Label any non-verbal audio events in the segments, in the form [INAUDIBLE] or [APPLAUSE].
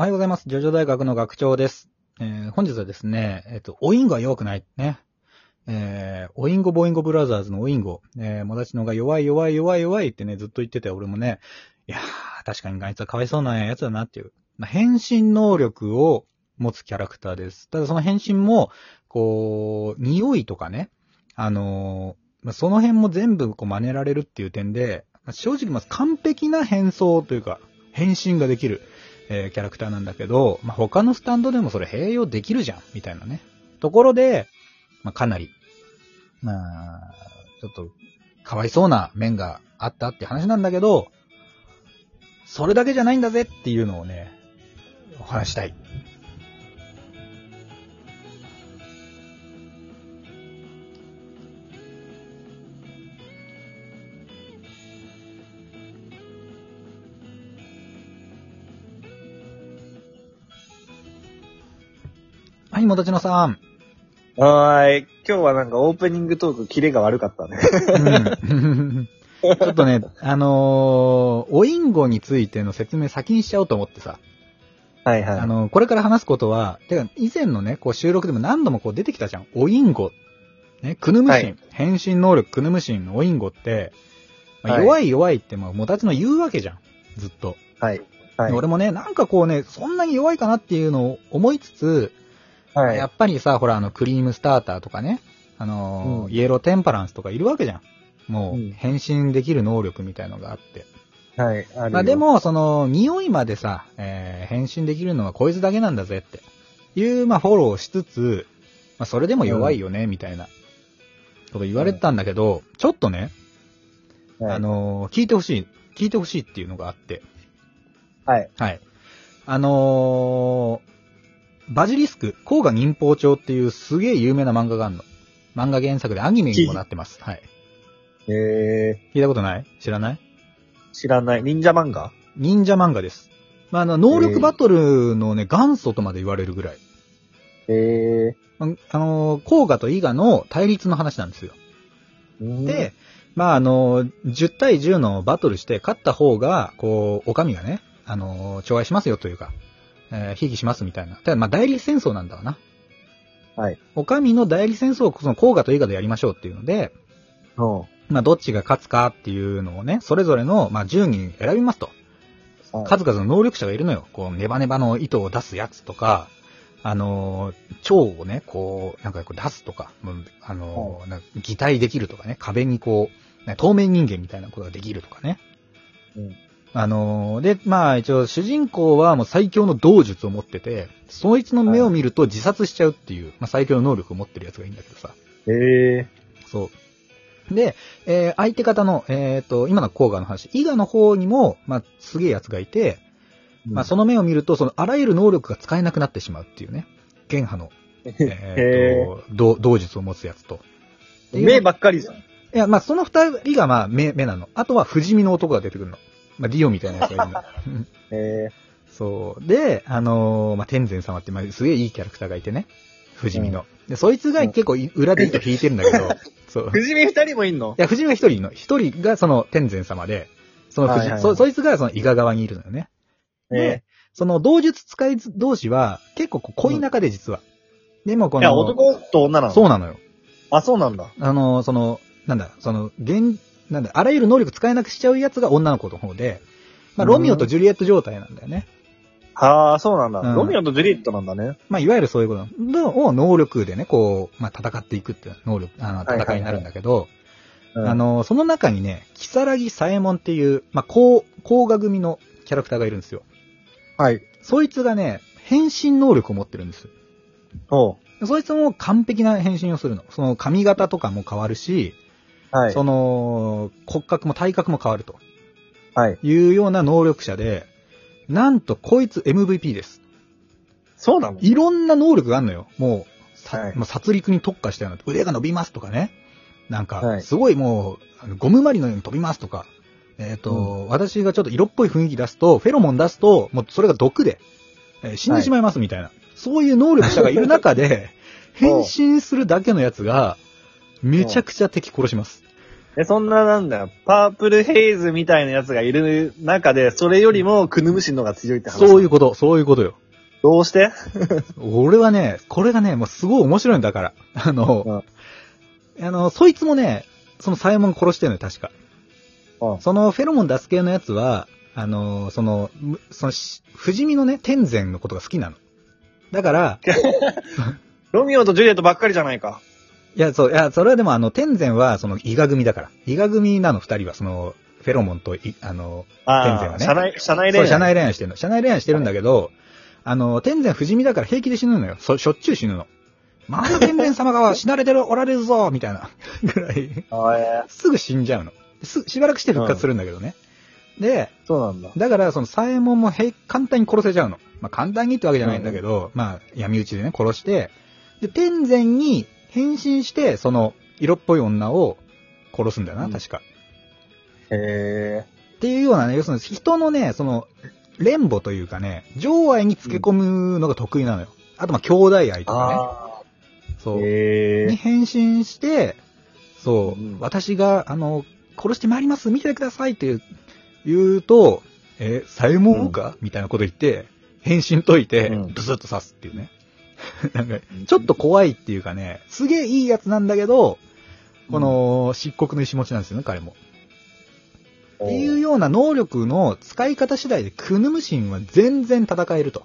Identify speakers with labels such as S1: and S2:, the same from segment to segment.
S1: おはようございます。ジョジョ大学の学長です。えー本日はですね、えっ、と、オインゴは弱くない。ね。えー、オインゴボインゴブラザーズのオインゴ。えー、もだちのが弱い弱い弱い弱いってね、ずっと言ってて、俺もね、いやー、確かにあいつはかわいそうなやつだなっていう。まあ、変身能力を持つキャラクターです。ただその変身も、こう、匂いとかね、あのまあ、その辺も全部こう真似られるっていう点で、まあ正直まず完璧な変装というか、変身ができる、えーキャラクターなんだけど、まあ、他のスタンドでもそれ併用できるじゃん、みたいなね。ところで、まあ、かなり、まあ、ちょっと、かわいそうな面があったって話なんだけど、それだけじゃないんだぜっていうのをね、お話したい。もたちのさん。
S2: はーい。今日はなんかオープニングトークキレが悪かったね。
S1: うん [LAUGHS] ちょっとね、あのー、おインゴについての説明先にしちゃおうと思ってさ、
S2: はいはい。
S1: あの、これから話すことは、てか、以前のね、こう収録でも何度もこう出てきたじゃん。おインゴ。ね、クヌムシン、
S2: はい
S1: 変身能力クヌムシンのおインゴって、まあ
S2: はい
S1: 弱い弱いって、まあ、もたちの言うわけじゃん。ずっと。
S2: はい。はい。
S1: 俺もね、なんかこうね、そんなに弱いかなっていうのを思いつつ、
S2: はい。
S1: やっぱりさ、ほら、あの、クリームスターターとかね、あのー
S2: うん
S1: イエローテンパランスとかいるわけじゃん。もう、
S2: うん
S1: 変身できる能力みたいのがあって。
S2: はい。あ
S1: まあで、も、その、匂いまでさ、えー変身できるのはこいつだけなんだぜっていう、まあフォローをしつつ、まあそれでも弱いよね、みたいなこと言われてたんだけど、ちょっとね、
S2: はい
S1: あ、のー聞いてほしい、聞いてほしいっていうのがあって、
S2: はい。
S1: はい。あのーバジリスク、甲賀忍法帳っていうすげえ有名な漫画があるの。漫画原作でアニメにもなってます。はい。
S2: え
S1: 聞いたことない？知らない？
S2: ー、知らない。忍者漫画？
S1: 忍者漫画です。まあ、あの、能力バトルのね、元祖とまで言われるぐらい。
S2: え
S1: ああのー、甲賀と伊賀の対立の話なんですよ。
S2: ー。
S1: で、、まあ、あのー、10対10のバトルして、勝った方が、こう、お上がね、あのー、寵愛しますよというか、えー、ひいきしますみたいな。ただ、まあ、代理戦争なんだわな。
S2: はい。
S1: お上の代理戦争をその甲賀と伊賀でやりましょうっていうので、
S2: うん。
S1: まあ、どっちが勝つかっていうのをね、それぞれの、まあ、10人選びますと。数々の能力者がいるのよ。こう、ネバネバの糸を出すやつとか、あのー、蝶をね、こう、なんかこう出すとか、うんあのー擬態できるとかね、壁にこう、ね透明人間みたいなことができるとかね。
S2: うん
S1: あのーで、まあ一応主人公はもう最強の道術を持ってて、そいつの目を見ると自殺しちゃうっていう、まあ最強の能力を持ってるやつがいいんだけどさ。
S2: え
S1: そう。で、えー相手方の、えっ、と、今の甲賀の話、伊賀の方にも、まあ、すげえやつがいて、
S2: ー。
S1: まあ、その目を見ると、その、あらゆる能力が使えなくなってしまうっていうね。弦派の、えっ、と、道道術を持つやつと。
S2: 目ばっかりじゃん。
S1: いや、まあ、その二人が、まあ、目、目なの。あとは、不死身の男が出てくるの。まあ、ディオみたいなやつがいるの。[LAUGHS]
S2: え
S1: そう。で、あのーまあ、天禅様って、まあ、すげえいいキャラクターがいてね。不死身の。で、そいつが結構い裏で糸引いてるんだけど、[LAUGHS] そう
S2: ー。。不死身二人もいんの？
S1: いや、藤見が一人の、一人がその天禅様で、その藤、
S2: はいはいはい
S1: そ、そいつがその伊賀側にいるのよね。で、その同術使い同士は結構恋仲で実は。でもこの、
S2: いや、男と女なの？
S1: そうなのよ。
S2: あ、そうなんだ。
S1: あの、その、なんだ、その、現、なんだ、あらゆる能力使えなくしちゃうやつが女の子の方で、まあ、
S2: うん
S1: ロミオとジュリエット状態なんだよね。
S2: はあ、そうなんだ。
S1: うん
S2: ロミオとジュリエットなんだね。
S1: まあ、いわゆるそういうことのを能力でね、こう、まあ、戦っていくっていう能力、あの、戦いになるんだけど、
S2: うん
S1: あ、の、その中にね、キサラギサエモンっていう、まあ、甲、甲賀組のキャラクターがいるんですよ。
S2: はい。
S1: そいつがね、変身能力を持ってるんです。
S2: おう。
S1: そいつも完璧な変身をするの。その髪型とかも変わるし、
S2: はい。
S1: その骨格も体格も変わると
S2: はい。
S1: いうような能力者で、なんとこいつ MVP です。
S2: そうなの？
S1: いろんな能力があるのよ。もう、さ
S2: はい
S1: もう殺戮に特化したような、腕が伸びますとかね。なんか、
S2: はい
S1: すごいもう、ゴムまりのように飛びますとか。えっ、と、私がちょっと色っぽい雰囲気出すと、フェロモン出すと、もうそれが毒で、えー死んでしまいますみたいな。そういう能力者がいる中で、[LAUGHS] 変身するだけのやつが、めちゃくちゃ敵殺します。
S2: で、そんななんだよ、パープルヘイズみたいなやつがいる中で、それよりもクヌムシンの方が強いって話。
S1: そういうこと、そういうことよ。
S2: どうして？
S1: 俺はね、これがね、もうすごい面白いんだから。あの、あの、そいつもね、そのサイモン殺してるのよ、確か。
S2: うん
S1: そのフェロモン出す系のやつは、あの、その、むそのし、不死身のね、天然のことが好きなの。だから、[LAUGHS]
S2: ロミオとジュリエットばっかりじゃないか。
S1: いや、そう、いや、それはでもあの、天然は、その、伊賀組だから。伊賀組なの、二人は、その、フェロモンとい、あの、
S2: あ
S1: 天然はね
S2: あ、社内、社内恋愛。
S1: 社内恋愛してるの。社内恋愛してるんだけど、あの、天然不死身だから平気で死ぬのよ。そしょっちゅう死ぬの。まだ天然様が死なれてる、おられるぞみたいな、ぐらい。すぐ死んじゃうの。す、しばらくして復活するんだけどね。で、
S2: そうなんだ。
S1: だから、その、サエモンもへい簡単に殺せちゃうの。まあ、簡単にってわけじゃないんだけど、まあ、闇討ちでね、殺して、で、天然に変身して、その、色っぽい女を殺すんだよな、
S2: うん
S1: 確か。
S2: へえ。
S1: っていうようなね、要するに人のね、その、連母というかね、情愛につけ込むのが得意なのよ。あと、まあ、兄弟愛とかね。そう。に変身して、そう、
S2: うん
S1: 私が、あの、殺してまいります、見てくださいっていう言うと、え、サイモンか、みたいなこと言って、変身解いて
S2: うん、
S1: ブスッと刺すっていうね。[LAUGHS] なんか、ちょっと怖いっていうかね、すげえいいやつなんだけど、この、漆黒の石持ちなんですよね、彼も。っていうような能力の使い方次第で、クヌムシンは全然戦えると。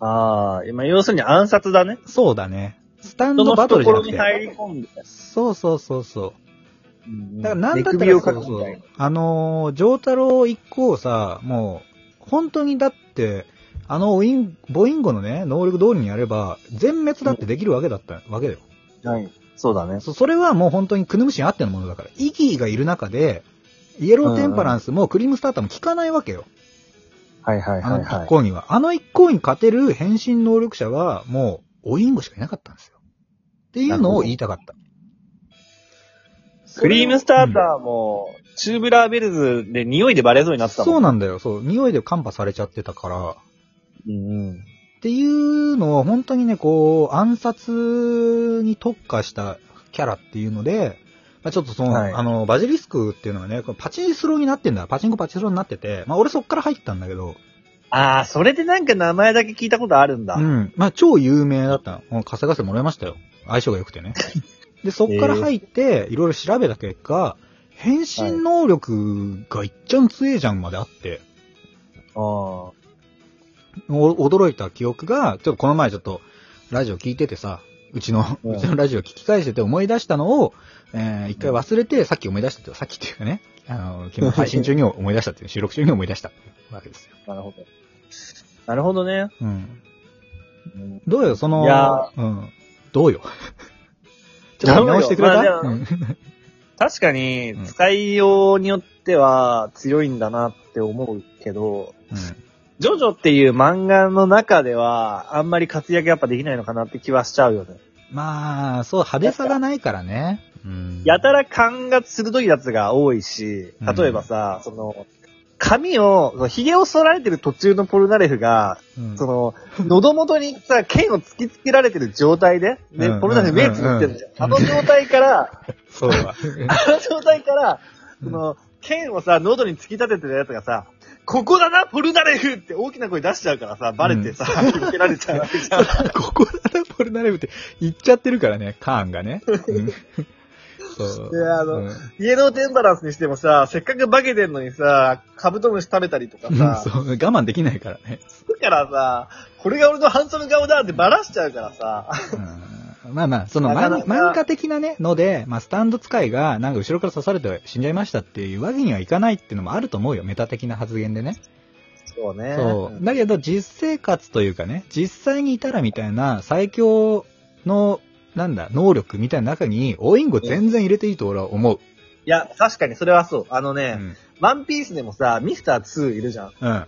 S2: ああ、今、要するに暗殺だね。
S1: そうだね。スタンドバトルじゃなくて。
S2: 懐に入り込んで。
S1: そうそうそうそう。だからなんだったらそうそう。あのー、ジョータロ一行さ、もう、本当にだって、あのオイン、ボインゴのね、能力通りにやれば、全滅だってできるわけだったわけだよ。
S2: はい。そうだね。
S1: そそれはもう本当にクヌム神あってのものだから。イギーがいる中で、イエローテンパランスもクリーム・スターターも効かないわけよ。
S2: はいはい
S1: あの
S2: はいはい。
S1: 一行には。あの一行に勝てる変身能力者は、もう、オインゴしかいなかったんですよ。っていうのを言いたかった。
S2: クリーム・スターターも、チューブラー・ベルズで匂いでバレそうになってたもん。
S1: そうなんだよ。そう。匂いで看破されちゃってたから。
S2: うんうん。
S1: っていうのを本当にね、こう、暗殺に特化したキャラっていうので、まあ、ちょっとその、
S2: はい
S1: あの、バジリスクっていうのはね、パチスロになってんだ。パチンコパチスロになってて、まあ俺そっから入ったんだけど、
S2: ああ、それでなんか名前だけ聞いたことあるんだ。
S1: うん。まあ超有名だったの。稼がせてもらいましたよ。相性が良くてね。[LAUGHS] で、そっから入って、いろいろ調べた結果、変身能力がいっちゃん強えじゃんまであって、
S2: あ
S1: お驚いた記憶が、ちょっとこの前ちょっと、ラジオ聞いててさ、うちの、
S2: うん
S1: うちのラジオ聞き返してて思い出したのを、えー、一回忘れて、さっき思い出したって、さっきっていうかね、あの、昨日配信中に思い出したっていう、収録中に思い出したわけですよ。
S2: あ、なるほど。なるほどね。
S1: うん。
S2: うん
S1: どうよ、その、
S2: いや
S1: うん。どうよ。[LAUGHS] ちょっと見直してくれた、
S2: まあ確かに
S1: うん、
S2: 使いようによっては強いんだなって思うけど、ジョジョっていう漫画の中では、あんまり活躍やっぱできないのかなって気はしちゃうよね。
S1: まあ、そう、派手さがないからね。うん。
S2: やたら勘が鋭いやつが多いし、例えばさ、その、髪を、髭を剃られてる途中のポルナレフが、
S1: うん
S2: その、喉元にさ、剣を突きつけられてる状態で、ね
S1: うん、
S2: ポルナレフ目つぶってるじゃん。
S1: うん
S2: あの状態から、
S1: そう。[LAUGHS]
S2: あの状態から、
S1: うん
S2: その、剣をさ、喉に突き立ててるやつがさ、ここだな、ポルナレフって大きな声出しちゃうからさ、バレてさ、気けられちゃうわけじゃん。[LAUGHS]
S1: ここだな、ポルナレフって言っちゃってるからね、カーンがね。うんそう。
S2: であの
S1: うん
S2: イエローテンバランスにしてもさ、せっかく化けてんのにさ、カブトムシ食べたりとかさ、
S1: そう、我慢できないからね。
S2: だからさ、これが俺のハンサム顔だってバラしちゃうからさ、
S1: うんまあまあ、その漫漫画的なね、ので、まあスタンド使いがなんか後ろから刺されて死んじゃいましたっていうわけにはいかないっていうのもあると思うよ、メタ的な発言でね。
S2: そうね。
S1: そう。だけど実生活というかね、実際にいたらみたいな最強の、なんだ、能力みたいな中に、オインゴ全然入れていいと俺は思う。
S2: いや、確かにそれはそう。あの
S1: う
S2: ね、
S1: ん。
S2: ワンピースでもさ、ミスター2いるじゃん。
S1: うん。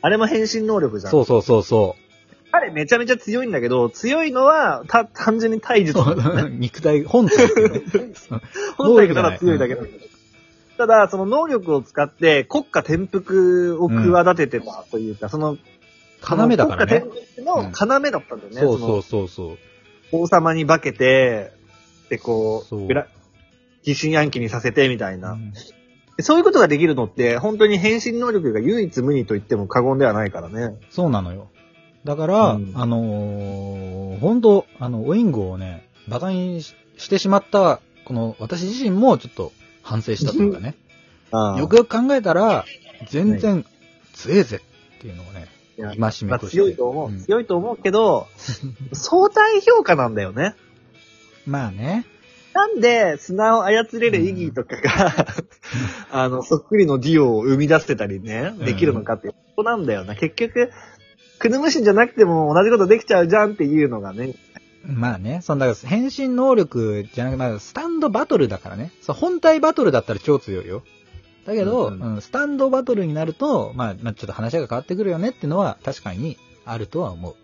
S2: あれも変身能力じゃん。
S1: そうそうそうそ
S2: 彼めちゃめちゃ強いんだけど、強いのは、た、単純に体術。
S1: 肉体、本体。[LAUGHS]
S2: 本体から強いだけだけど。ただ、その能力を使って国家転覆を企ててたというか、その、
S1: 要だからね。
S2: 国家転覆の要だったんだよね。
S1: そうそ
S2: の
S1: うそうそう。
S2: 王様に化けて、で、こ
S1: そう
S2: 疑心暗鬼にさせてみたいな、
S1: うん
S2: そういうことができるのって、本当に変身能力が唯一無二と言っても過言ではないからね。
S1: そうなのよ。だから、
S2: うん
S1: あのー本当あの、オインゴをね、馬鹿にししてしまった、この、私自身もちょっと反省したというかね。よくよく考えたら、全然強えぜっていうのをね、
S2: いや
S1: 戒めとして。
S2: まあ、強いと思う、
S1: ん
S2: 強いと思うけど、[LAUGHS] 相対評価なんだよね。
S1: まあね。
S2: なんで砂を操れるイギーとかが、[LAUGHS] あの、そっくりのディオを生み出せたりね、できるのかっていうことなんだよな。結局、クヌムシンじゃなくても同じことできちゃうじゃんっていうのがね。
S1: まあね、そんな変身能力じゃなくて、まあ、スタンドバトルだからね。そう、本体バトルだったら超強いよ。だけど、
S2: うん
S1: うんスタンドバトルになると、まあ、まあ、ちょっと話が変わってくるよねっていうのは確かにあるとは思う。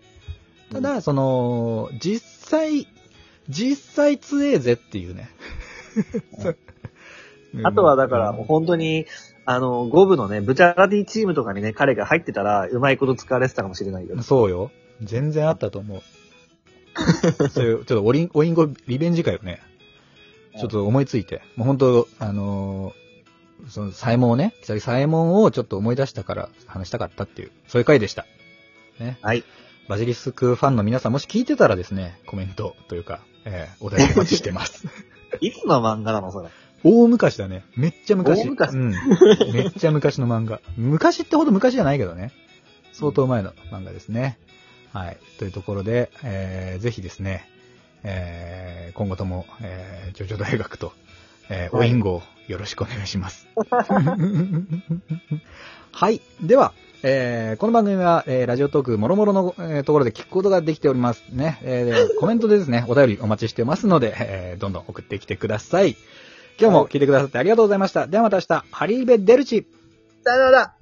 S1: ただ、その、実際、実際強えぜっていうね。[LAUGHS]
S2: あとはだから、本当に、あの、五部のね、ブチャラティチームとかにね、彼が入ってたら、うまいこと使われてたかもしれないよ。
S1: そうよ。全然あったと思う。[LAUGHS] そういう、ちょっとオリン、オインゴリベンジかよね。ちょっと思いついて。もう本当あのーその、サイモンをね、久々サイモンをちょっと思い出したから話したかったっていう、そういう回でした。ね。
S2: はい。
S1: バジリスクファンの皆さんもし聞いてたらですね、コメントというか、えーお題お待ちしてます。[LAUGHS]
S2: いつの漫画なの、それ？
S1: 大昔だね。めっちゃ昔。
S2: 大昔
S1: うん。めっちゃ昔の漫画。昔ってほど昔じゃないけどね。相当前の漫画ですね。はい。というところで、えー、ぜひですね、えー、今後とも、えー、ジョジョ大学と、えー、
S2: はい
S1: おインゴをよろしくお願いします。[LAUGHS] はい。では、えー、この番組は、えー、ラジオトーク、もろもろの、えーところで聞くことができておりますね。えーでコメントでですね、お便りお待ちしてますので、えー、どんどん送ってきてください。今日も聞いてくださってありがとうございました。ではまた明日、ハリーベ・デルチ。
S2: さよなら